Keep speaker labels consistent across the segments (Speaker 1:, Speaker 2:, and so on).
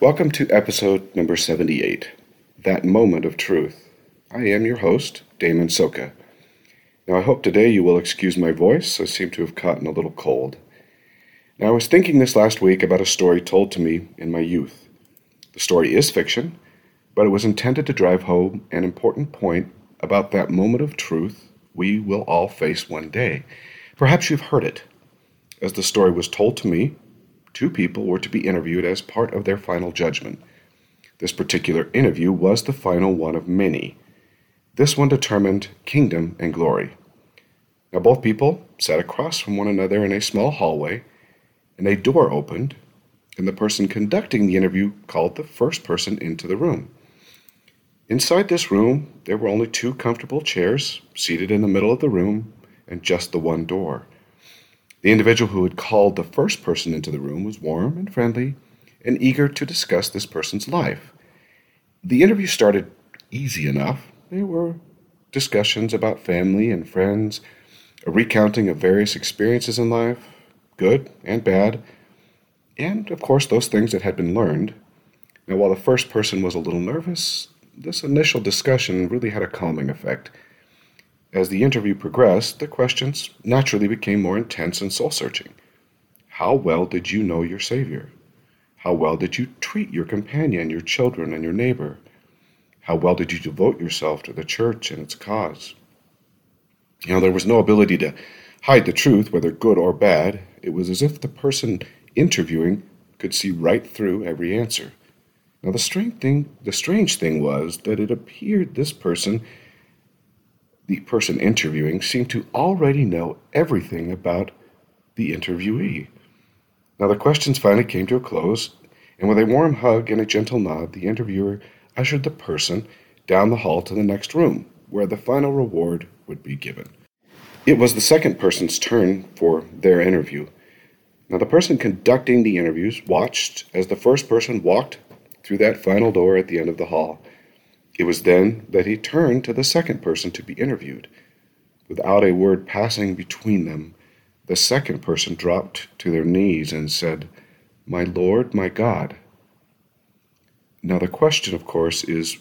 Speaker 1: Welcome to episode number 78 That Moment of Truth. I am your host, Damon Soka. Now, I hope today you will excuse my voice. I seem to have caught in a little cold. Now, I was thinking this last week about a story told to me in my youth. The story is fiction, but it was intended to drive home an important point about that moment of truth we will all face one day. Perhaps you've heard it. As the story was told to me, two people were to be interviewed as part of their final judgment. This particular interview was the final one of many. This one determined kingdom and glory. Now, both people sat across from one another in a small hallway, and a door opened, and the person conducting the interview called the first person into the room. Inside this room, there were only two comfortable chairs seated in the middle of the room and just the one door. The individual who had called the first person into the room was warm and friendly and eager to discuss this person's life. The interview started easy enough. There were discussions about family and friends, a recounting of various experiences in life, good and bad, and, of course, those things that had been learned. Now, while the first person was a little nervous, this initial discussion really had a calming effect. As the interview progressed, the questions naturally became more intense and soul searching. How well did you know your Savior? How well did you treat your companion, your children, and your neighbor? How well did you devote yourself to the church and its cause? You know, there was no ability to hide the truth, whether good or bad. It was as if the person interviewing could see right through every answer. Now the strange thing the strange thing was that it appeared this person the person interviewing seemed to already know everything about the interviewee. Now the questions finally came to a close, and with a warm hug and a gentle nod, the interviewer ushered the person down the hall to the next room, where the final reward would be given. It was the second person's turn for their interview. Now, the person conducting the interviews watched as the first person walked through that final door at the end of the hall. It was then that he turned to the second person to be interviewed. Without a word passing between them, the second person dropped to their knees and said, My Lord, my God. Now, the question, of course, is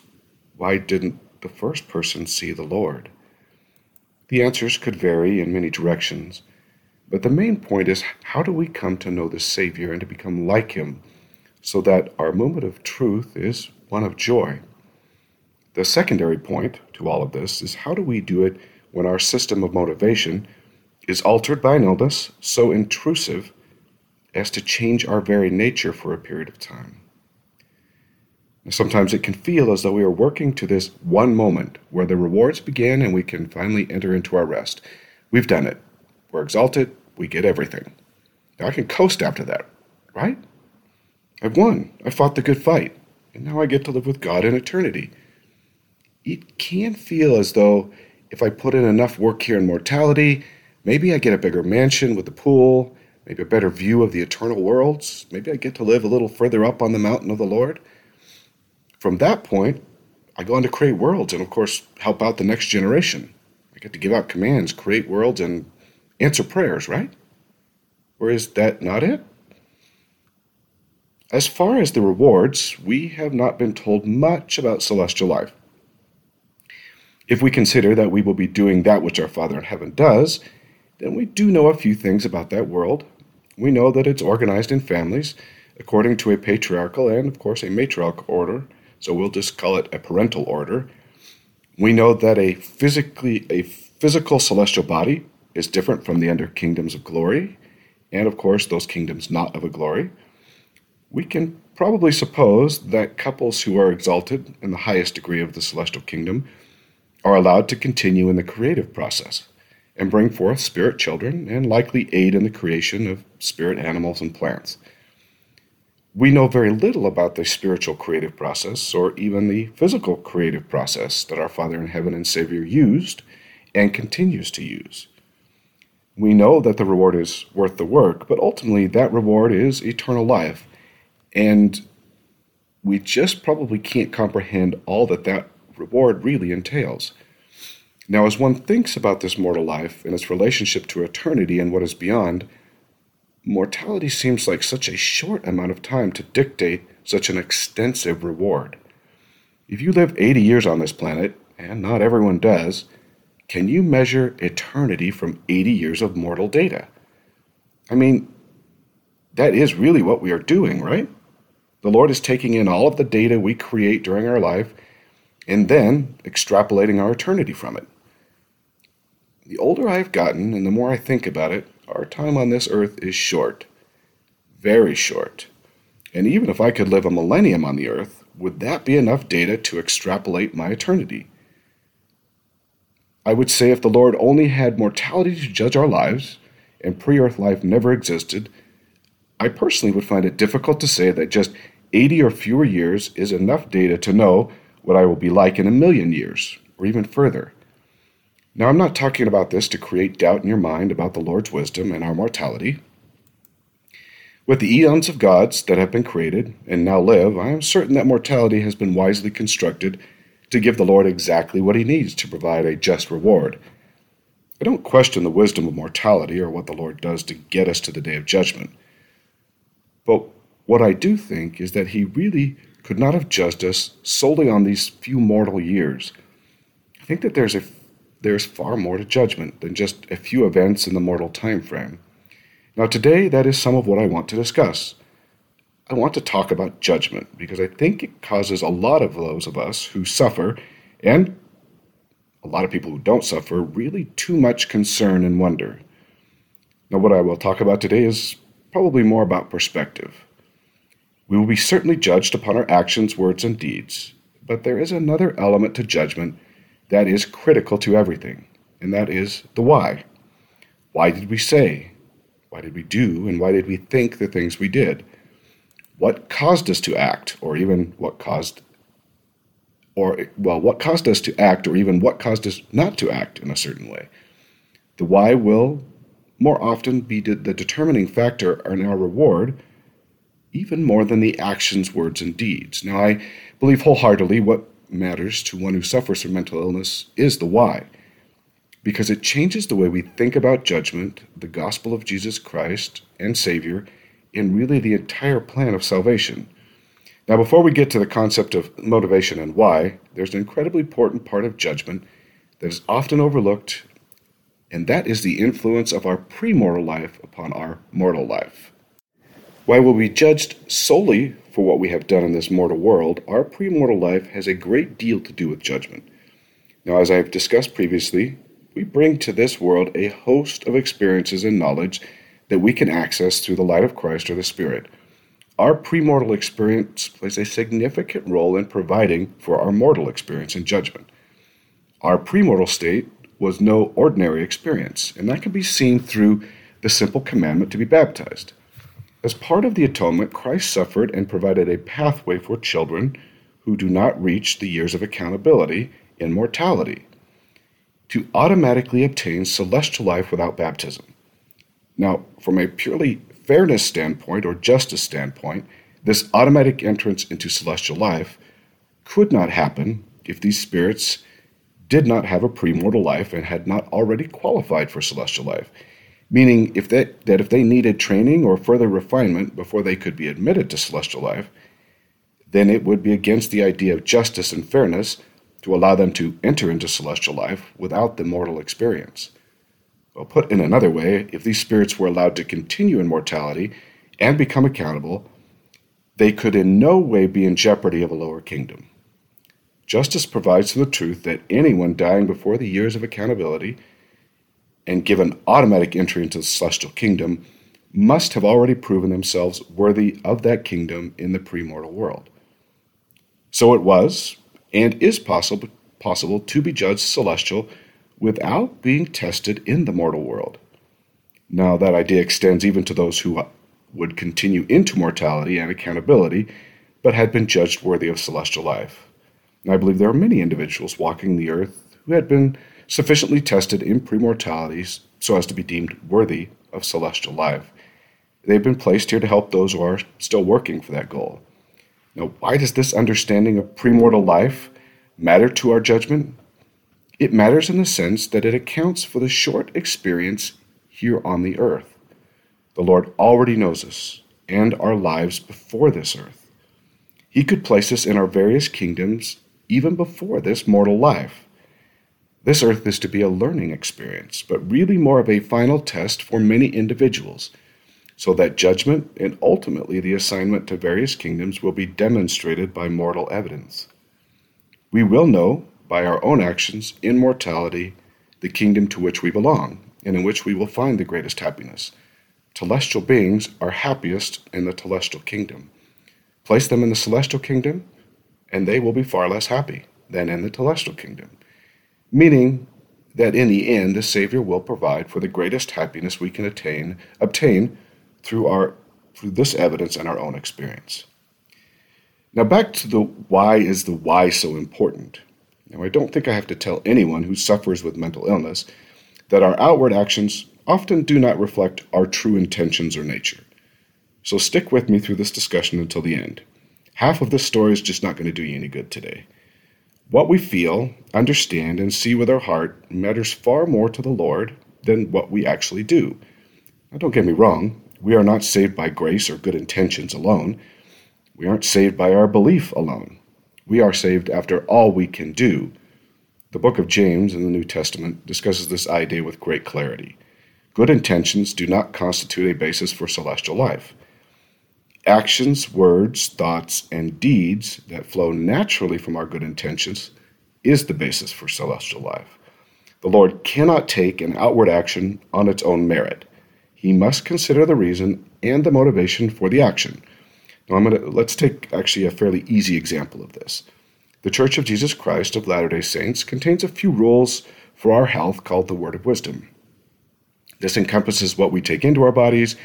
Speaker 1: why didn't the first person see the Lord? The answers could vary in many directions, but the main point is how do we come to know the Savior and to become like Him so that our moment of truth is one of joy. The secondary point to all of this is how do we do it when our system of motivation is altered by an illness so intrusive as to change our very nature for a period of time? Sometimes it can feel as though we are working to this one moment where the rewards begin and we can finally enter into our rest. We've done it. We're exalted. We get everything. Now I can coast after that, right? I've won. I fought the good fight. And now I get to live with God in eternity. It can feel as though if I put in enough work here in mortality, maybe I get a bigger mansion with a pool, maybe a better view of the eternal worlds, maybe I get to live a little further up on the mountain of the Lord. From that point, I go on to create worlds and, of course, help out the next generation. I get to give out commands, create worlds, and answer prayers, right? Or is that not it? As far as the rewards, we have not been told much about celestial life. If we consider that we will be doing that which our Father in heaven does, then we do know a few things about that world. We know that it's organized in families according to a patriarchal and, of course, a matriarchal order, so we'll just call it a parental order. We know that a physically a physical celestial body is different from the under kingdoms of glory, and of course those kingdoms not of a glory we can probably suppose that couples who are exalted in the highest degree of the celestial kingdom are allowed to continue in the creative process and bring forth spirit children and likely aid in the creation of spirit animals and plants. We know very little about the spiritual creative process or even the physical creative process that our Father in heaven and Savior used and continues to use. We know that the reward is worth the work, but ultimately that reward is eternal life and we just probably can't comprehend all that that reward really entails. Now, as one thinks about this mortal life and its relationship to eternity and what is beyond, mortality seems like such a short amount of time to dictate such an extensive reward. If you live 80 years on this planet, and not everyone does, can you measure eternity from 80 years of mortal data? I mean, that is really what we are doing, right? The Lord is taking in all of the data we create during our life and then extrapolating our eternity from it. The older I've gotten and the more I think about it, our time on this earth is short. Very short. And even if I could live a millennium on the earth, would that be enough data to extrapolate my eternity? I would say if the Lord only had mortality to judge our lives, and pre earth life never existed, I personally would find it difficult to say that just 80 or fewer years is enough data to know what I will be like in a million years, or even further. Now, I'm not talking about this to create doubt in your mind about the Lord's wisdom and our mortality. With the eons of gods that have been created and now live, I am certain that mortality has been wisely constructed to give the Lord exactly what he needs to provide a just reward. I don't question the wisdom of mortality or what the Lord does to get us to the day of judgment. But what I do think is that he really could not have judged us solely on these few mortal years. I think that there's a there's far more to judgment than just a few events in the mortal time frame. Now today that is some of what I want to discuss. I want to talk about judgment because I think it causes a lot of those of us who suffer and a lot of people who don't suffer really too much concern and wonder. Now, what I will talk about today is probably more about perspective. We will be certainly judged upon our actions, words, and deeds, but there is another element to judgment that is critical to everything, and that is the why. Why did we say? Why did we do? And why did we think the things we did? what caused us to act, or even what caused, or, well, what caused us to act, or even what caused us not to act in a certain way. The why will more often be the determining factor in our reward, even more than the actions, words, and deeds. Now, I believe wholeheartedly what matters to one who suffers from mental illness is the why, because it changes the way we think about judgment, the gospel of Jesus Christ and Savior, and really the entire plan of salvation. Now, before we get to the concept of motivation and why, there's an incredibly important part of judgment that is often overlooked, and that is the influence of our premortal life upon our mortal life. While we'll be judged solely for what we have done in this mortal world, our premortal life has a great deal to do with judgment. Now, as I have discussed previously, we bring to this world a host of experiences and knowledge that we can access through the light of Christ or the Spirit. Our premortal experience plays a significant role in providing for our mortal experience and judgment. Our premortal state was no ordinary experience, and that can be seen through the simple commandment to be baptized. As part of the atonement, Christ suffered and provided a pathway for children who do not reach the years of accountability in mortality to automatically obtain celestial life without baptism. Now, from a purely fairness standpoint or justice standpoint, this automatic entrance into celestial life could not happen if these spirits did not have a premortal life and had not already qualified for celestial life. Meaning, if they, that if they needed training or further refinement before they could be admitted to celestial life, then it would be against the idea of justice and fairness to allow them to enter into celestial life without the mortal experience. Well, put in another way, if these spirits were allowed to continue in mortality and become accountable, they could in no way be in jeopardy of a lower kingdom. Justice provides for the truth that anyone dying before the years of accountability and given automatic entry into the celestial kingdom must have already proven themselves worthy of that kingdom in the premortal world. So it was and is possible, possible to be judged celestial without being tested in the mortal world. Now, that idea extends even to those who would continue into mortality and accountability, but had been judged worthy of celestial life. And I believe there are many individuals walking the earth who had been sufficiently tested in premortalities so as to be deemed worthy of celestial life. They've been placed here to help those who are still working for that goal. Now, why does this understanding of premortal life matter to our judgment? It matters in the sense that it accounts for the short experience here on the earth. The Lord already knows us and our lives before this earth. He could place us in our various kingdoms even before this mortal life. This earth is to be a learning experience, but really more of a final test for many individuals, so that judgment and ultimately the assignment to various kingdoms will be demonstrated by mortal evidence. We will know by our own actions in mortality the kingdom to which we belong and in which we will find the greatest happiness. Celestial beings are happiest in the celestial kingdom. Place them in the celestial kingdom, and they will be far less happy than in the celestial kingdom meaning that in the end the Savior will provide for the greatest happiness we can attain, obtain through our through this evidence and our own experience. Now back to the why is the why so important? Now I don't think I have to tell anyone who suffers with mental illness that our outward actions often do not reflect our true intentions or nature. So stick with me through this discussion until the end. Half of this story is just not going to do you any good today. What we feel, understand, and see with our heart matters far more to the Lord than what we actually do. Now, don't get me wrong, we are not saved by grace or good intentions alone. We aren't saved by our belief alone. We are saved after all we can do. The book of James in the New Testament discusses this idea with great clarity. Good intentions do not constitute a basis for celestial life actions, words, thoughts, and deeds that flow naturally from our good intentions is the basis for celestial life. The Lord cannot take an outward action on its own merit. He must consider the reason and the motivation for the action. Now, I'm to let's take actually a fairly easy example of this. The Church of Jesus Christ of Latter-day Saints contains a few rules for our health called the Word of Wisdom. This encompasses what we take into our bodies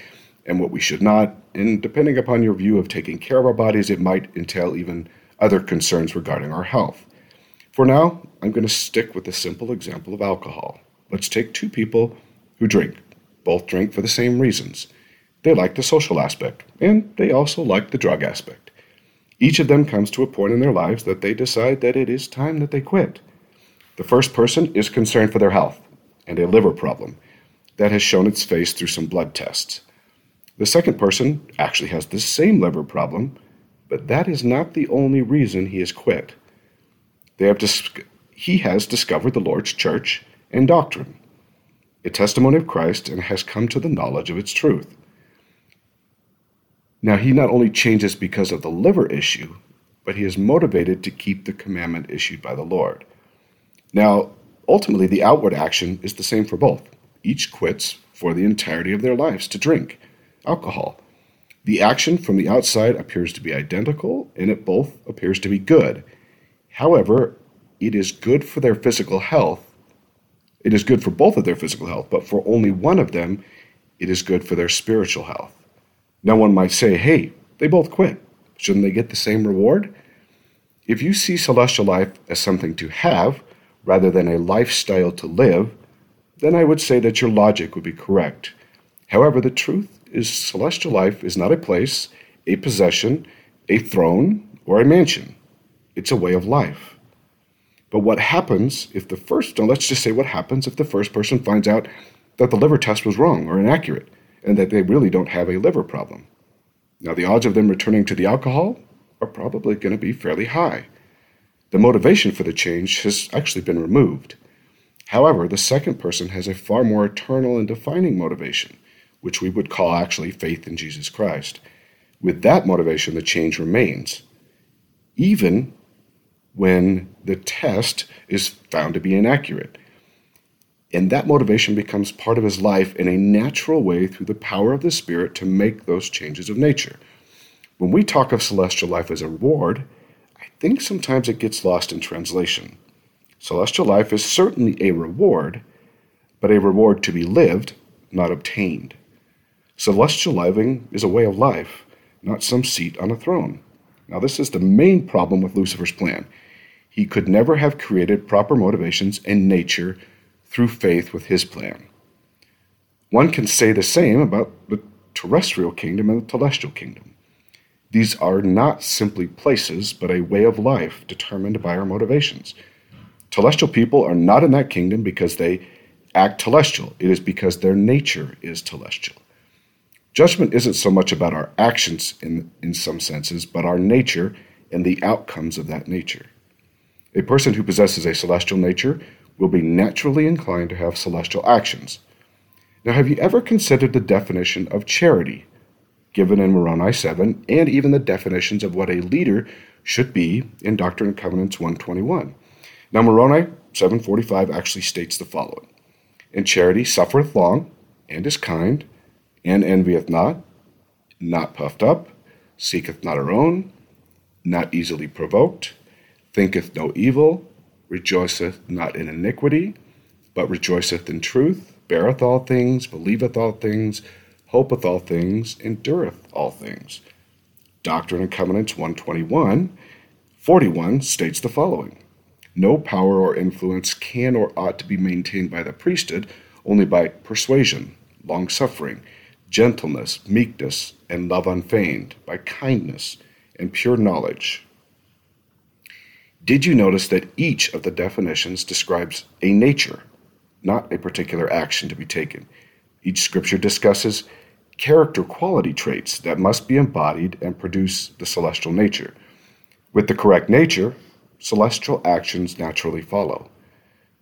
Speaker 1: and what we should not. And depending upon your view of taking care of our bodies, it might entail even other concerns regarding our health. For now, I'm going to stick with the simple example of alcohol. Let's take two people who drink. Both drink for the same reasons. They like the social aspect, and they also like the drug aspect. Each of them comes to a point in their lives that they decide that it is time that they quit. The first person is concerned for their health and a liver problem that has shown its face through some blood tests. The second person actually has the same liver problem, but that is not the only reason he has quit. They have dis- he has discovered the Lord's church and doctrine, a testimony of Christ, and has come to the knowledge of its truth. Now, he not only changes because of the liver issue, but he is motivated to keep the commandment issued by the Lord. Now, ultimately, the outward action is the same for both. Each quits for the entirety of their lives to drink alcohol. The action from the outside appears to be identical, and it both appears to be good. However, it is good for their physical health. It is good for both of their physical health, but for only one of them, it is good for their spiritual health. Now, one might say, hey, they both quit. Shouldn't they get the same reward? If you see celestial life as something to have rather than a lifestyle to live, then I would say that your logic would be correct. However, the truth is celestial life is not a place, a possession, a throne, or a mansion. It's a way of life. But what happens if the first, now let's just say what happens if the first person finds out that the liver test was wrong or inaccurate and that they really don't have a liver problem? Now, the odds of them returning to the alcohol are probably going to be fairly high. The motivation for the change has actually been removed. However, the second person has a far more eternal and defining motivation which we would call actually faith in Jesus Christ. With that motivation, the change remains, even when the test is found to be inaccurate. And that motivation becomes part of his life in a natural way through the power of the Spirit to make those changes of nature. When we talk of celestial life as a reward, I think sometimes it gets lost in translation. Celestial life is certainly a reward, but a reward to be lived, not obtained. Celestial living is a way of life, not some seat on a throne. Now, this is the main problem with Lucifer's plan. He could never have created proper motivations in nature through faith with his plan. One can say the same about the terrestrial kingdom and the celestial kingdom. These are not simply places, but a way of life determined by our motivations. Celestial people are not in that kingdom because they act celestial, it is because their nature is celestial. Judgment isn't so much about our actions in, in some senses, but our nature and the outcomes of that nature. A person who possesses a celestial nature will be naturally inclined to have celestial actions. Now, have you ever considered the definition of charity given in Moroni 7 and even the definitions of what a leader should be in Doctrine and Covenants 121? Now, Moroni 745 actually states the following And charity suffereth long, and is kind, and envieth not, not puffed up, seeketh not her own, not easily provoked, thinketh no evil, rejoiceth not in iniquity, but rejoiceth in truth, beareth all things, believeth all things, hopeth all things, endureth all things. Doctrine and Covenants 121 41 states the following No power or influence can or ought to be maintained by the priesthood only by persuasion, long suffering, gentleness, meekness, and love unfeigned, by kindness and pure knowledge. Did you notice that each of the definitions describes a nature, not a particular action to be taken? Each scripture discusses character quality traits that must be embodied and produce the celestial nature. With the correct nature, celestial actions naturally follow.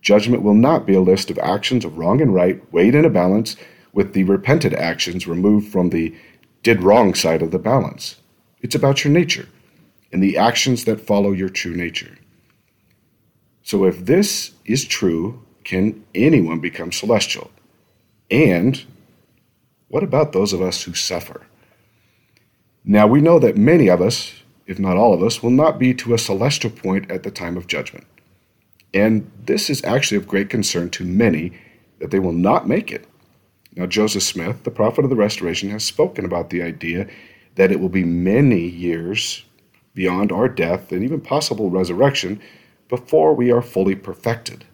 Speaker 1: Judgment will not be a list of actions of wrong and right weighed in a balance with the repented actions removed from the did wrong side of the balance. It's about your nature and the actions that follow your true nature. So, if this is true, can anyone become celestial? And what about those of us who suffer? Now, we know that many of us, if not all of us, will not be to a celestial point at the time of judgment. And this is actually of great concern to many that they will not make it. Now, Joseph Smith, the prophet of the restoration, has spoken about the idea that it will be many years beyond our death and even possible resurrection before we are fully perfected.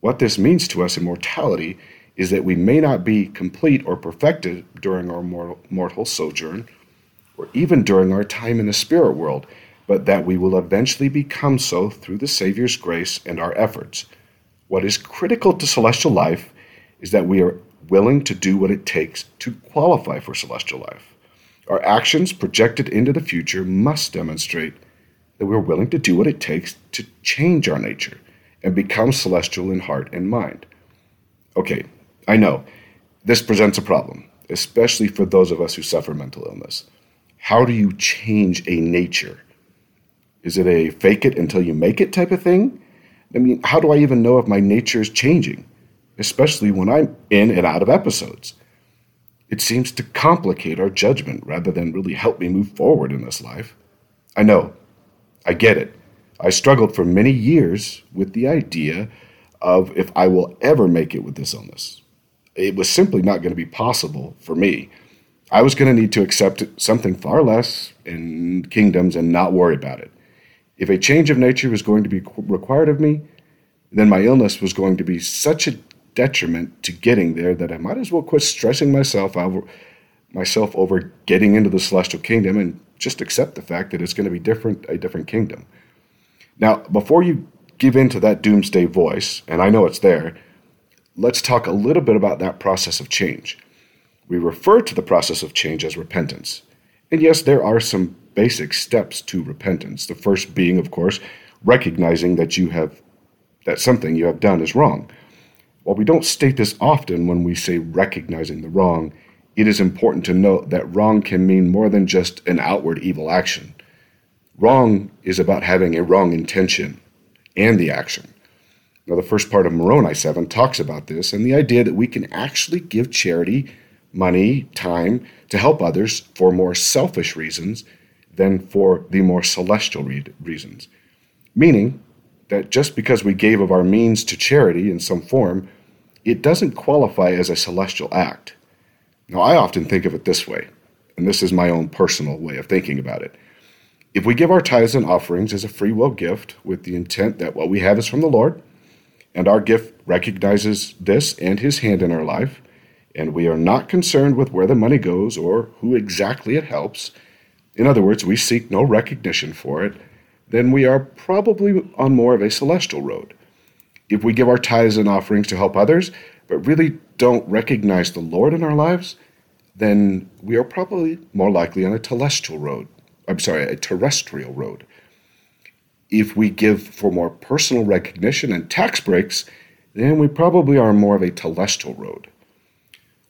Speaker 1: What this means to us in mortality is that we may not be complete or perfected during our mortal, mortal sojourn or even during our time in the spirit world, but that we will eventually become so through the Savior's grace and our efforts. What is critical to celestial life is that we are willing to do what it takes to qualify for celestial life. Our actions projected into the future must demonstrate that we're willing to do what it takes to change our nature and become celestial in heart and mind. Okay, I know this presents a problem, especially for those of us who suffer mental illness. How do you change a nature? Is it a fake it until you make it type of thing? I mean, how do I even know if my nature is changing? Especially when I'm in and out of episodes. It seems to complicate our judgment rather than really help me move forward in this life. I know, I get it. I struggled for many years with the idea of if I will ever make it with this illness. It was simply not going to be possible for me. I was going to need to accept something far less in kingdoms and not worry about it. If a change of nature was going to be required of me, then my illness was going to be such a detriment to getting there that I might as well quit stressing myself over myself over getting into the celestial kingdom and just accept the fact that it's going to be different a different kingdom. Now, before you give in to that doomsday voice, and I know it's there, let's talk a little bit about that process of change. We refer to the process of change as repentance. And yes, there are some basic steps to repentance. The first being, of course, recognizing that you have that something you have done is wrong. While we don't state this often when we say recognizing the wrong, it is important to note that wrong can mean more than just an outward evil action. Wrong is about having a wrong intention and the action. Now, the first part of Moroni 7 talks about this and the idea that we can actually give charity, money, time to help others for more selfish reasons than for the more celestial reasons. Meaning, that just because we gave of our means to charity in some form, it doesn't qualify as a celestial act. Now, I often think of it this way, and this is my own personal way of thinking about it. If we give our tithes and offerings as a free will gift with the intent that what we have is from the Lord, and our gift recognizes this and His hand in our life, and we are not concerned with where the money goes or who exactly it helps, in other words, we seek no recognition for it, then we are probably on more of a celestial road. If we give our tithes and offerings to help others, but really don't recognize the Lord in our lives, then we are probably more likely on a telestial road. I'm sorry, a terrestrial road. If we give for more personal recognition and tax breaks, then we probably are more of a telestial road.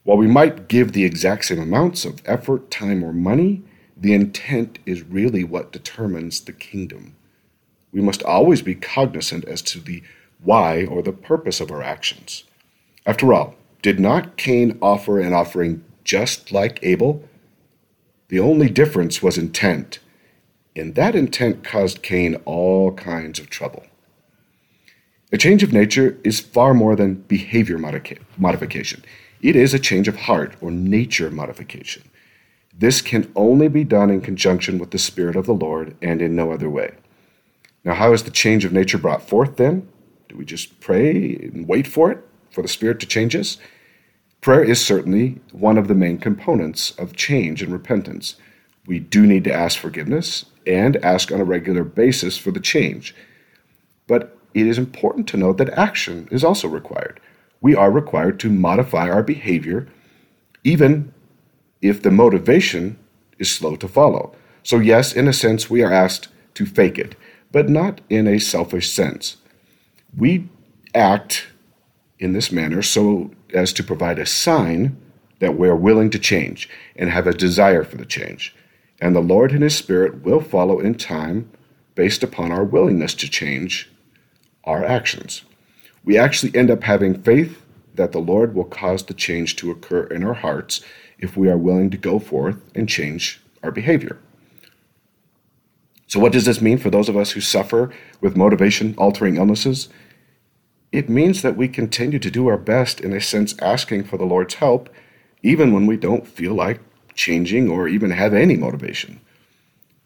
Speaker 1: While we might give the exact same amounts of effort, time, or money, the intent is really what determines the kingdom. We must always be cognizant as to the why or the purpose of our actions. After all, did not Cain offer an offering just like Abel? The only difference was intent, and that intent caused Cain all kinds of trouble. A change of nature is far more than behavior modification. It is a change of heart or nature modification. This can only be done in conjunction with the Spirit of the Lord and in no other way. Now, how is the change of nature brought forth then? Do we just pray and wait for it, for the Spirit to change us? Prayer is certainly one of the main components of change and repentance. We do need to ask forgiveness and ask on a regular basis for the change. But it is important to note that action is also required. We are required to modify our behavior, even if the motivation is slow to follow. So, yes, in a sense, we are asked to fake it, but not in a selfish sense. We act in this manner so as to provide a sign that we're willing to change and have a desire for the change. And the Lord and His Spirit will follow in time based upon our willingness to change our actions. We actually end up having faith that the Lord will cause the change to occur in our hearts if we are willing to go forth and change our behavior. So, what does this mean for those of us who suffer with motivation altering illnesses? It means that we continue to do our best, in a sense, asking for the Lord's help, even when we don't feel like changing or even have any motivation.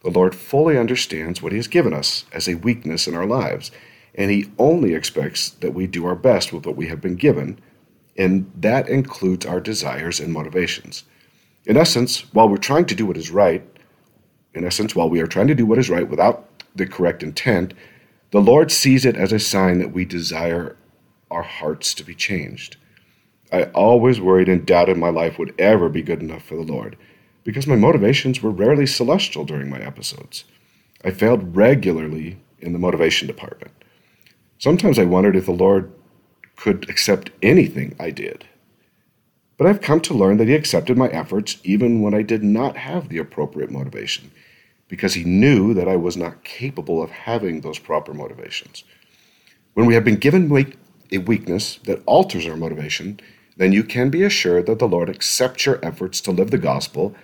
Speaker 1: The Lord fully understands what He has given us as a weakness in our lives, and He only expects that we do our best with what we have been given and that includes our desires and motivations. In essence, while we're trying to do what is right, in essence, while we are trying to do what is right without the correct intent, the Lord sees it as a sign that we desire our hearts to be changed. I always worried and doubted my life would ever be good enough for the Lord because my motivations were rarely celestial during my episodes. I failed regularly in the motivation department. Sometimes I wondered if the Lord could accept anything I did. But I've come to learn that he accepted my efforts even when I did not have the appropriate motivation, because he knew that I was not capable of having those proper motivations. When we have been given a weakness that alters our motivation, then you can be assured that the Lord accepts your efforts to live the gospel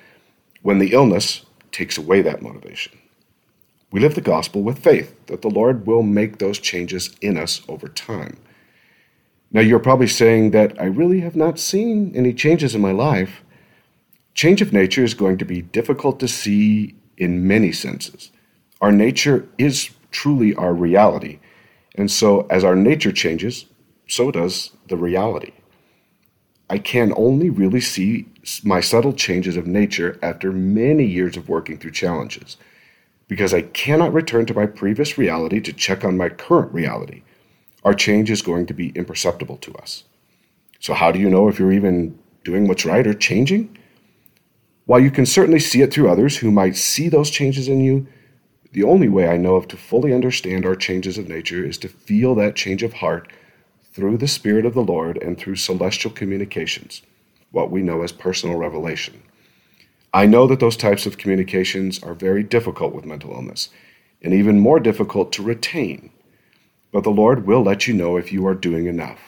Speaker 1: when the illness takes away that motivation. We live the gospel with faith that the Lord will make those changes in us over time. Now, you're probably saying that I really have not seen any changes in my life. Change of nature is going to be difficult to see in many senses. Our nature is truly our reality. And so, as our nature changes, so does the reality. I can only really see my subtle changes of nature after many years of working through challenges, because I cannot return to my previous reality to check on my current reality our change is going to be imperceptible to us. So, how do you know if you're even doing what's right or changing? While you can certainly see it through others who might see those changes in you, the only way I know of to fully understand our changes of nature is to feel that change of heart through the Spirit of the Lord and through celestial communications, what we know as personal revelation. I know that those types of communications are very difficult with mental illness, and even more difficult to retain but the Lord will let you know if you are doing enough.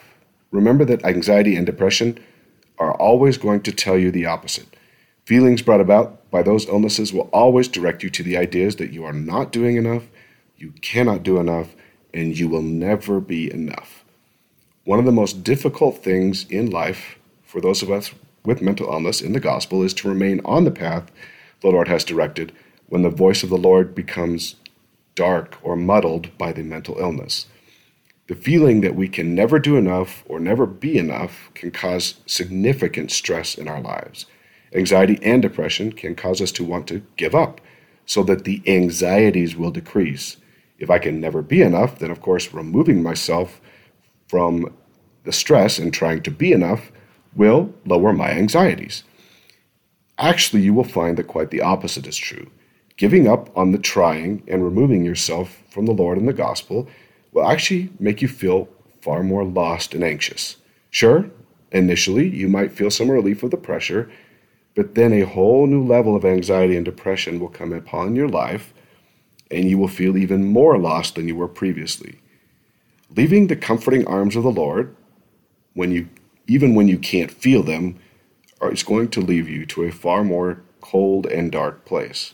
Speaker 1: Remember that anxiety and depression are always going to tell you the opposite. Feelings brought about by those illnesses will always direct you to the ideas that you are not doing enough, you cannot do enough, and you will never be enough. One of the most difficult things in life for those of us with mental illness in the gospel is to remain on the path the Lord has directed when the voice of the Lord becomes dark or muddled by the mental illness. The feeling that we can never do enough or never be enough can cause significant stress in our lives. Anxiety and depression can cause us to want to give up so that the anxieties will decrease. If I can never be enough, then of course removing myself from the stress and trying to be enough will lower my anxieties. Actually, you will find that quite the opposite is true. Giving up on the trying and removing yourself from the Lord and the gospel will actually make you feel far more lost and anxious. Sure, initially you might feel some relief of the pressure, but then a whole new level of anxiety and depression will come upon your life, and you will feel even more lost than you were previously. Leaving the comforting arms of the Lord, when you even when you can't feel them, is going to leave you to a far more cold and dark place.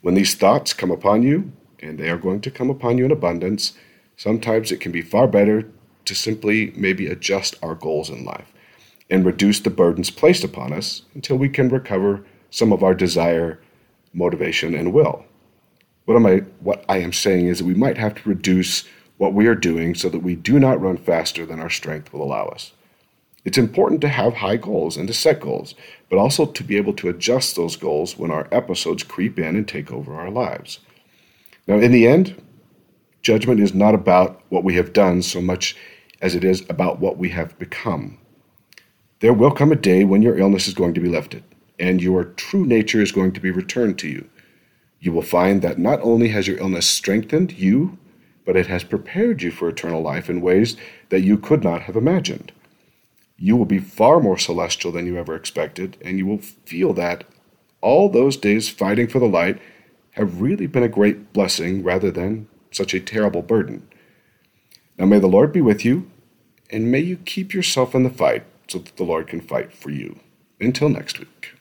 Speaker 1: When these thoughts come upon you, and they are going to come upon you in abundance, sometimes it can be far better to simply maybe adjust our goals in life and reduce the burdens placed upon us until we can recover some of our desire, motivation, and will. What am I what I am saying is that we might have to reduce what we are doing so that we do not run faster than our strength will allow us. It's important to have high goals and to set goals, but also to be able to adjust those goals when our episodes creep in and take over our lives. Now, in the end, judgment is not about what we have done so much as it is about what we have become. There will come a day when your illness is going to be lifted, and your true nature is going to be returned to you. You will find that not only has your illness strengthened you, but it has prepared you for eternal life in ways that you could not have imagined you will be far more celestial than you ever expected, and you will feel that all those days fighting for the light have really been a great blessing rather than such a terrible burden. Now may the Lord be with you, and may you keep yourself in the fight so that the Lord can fight for you. Until next week.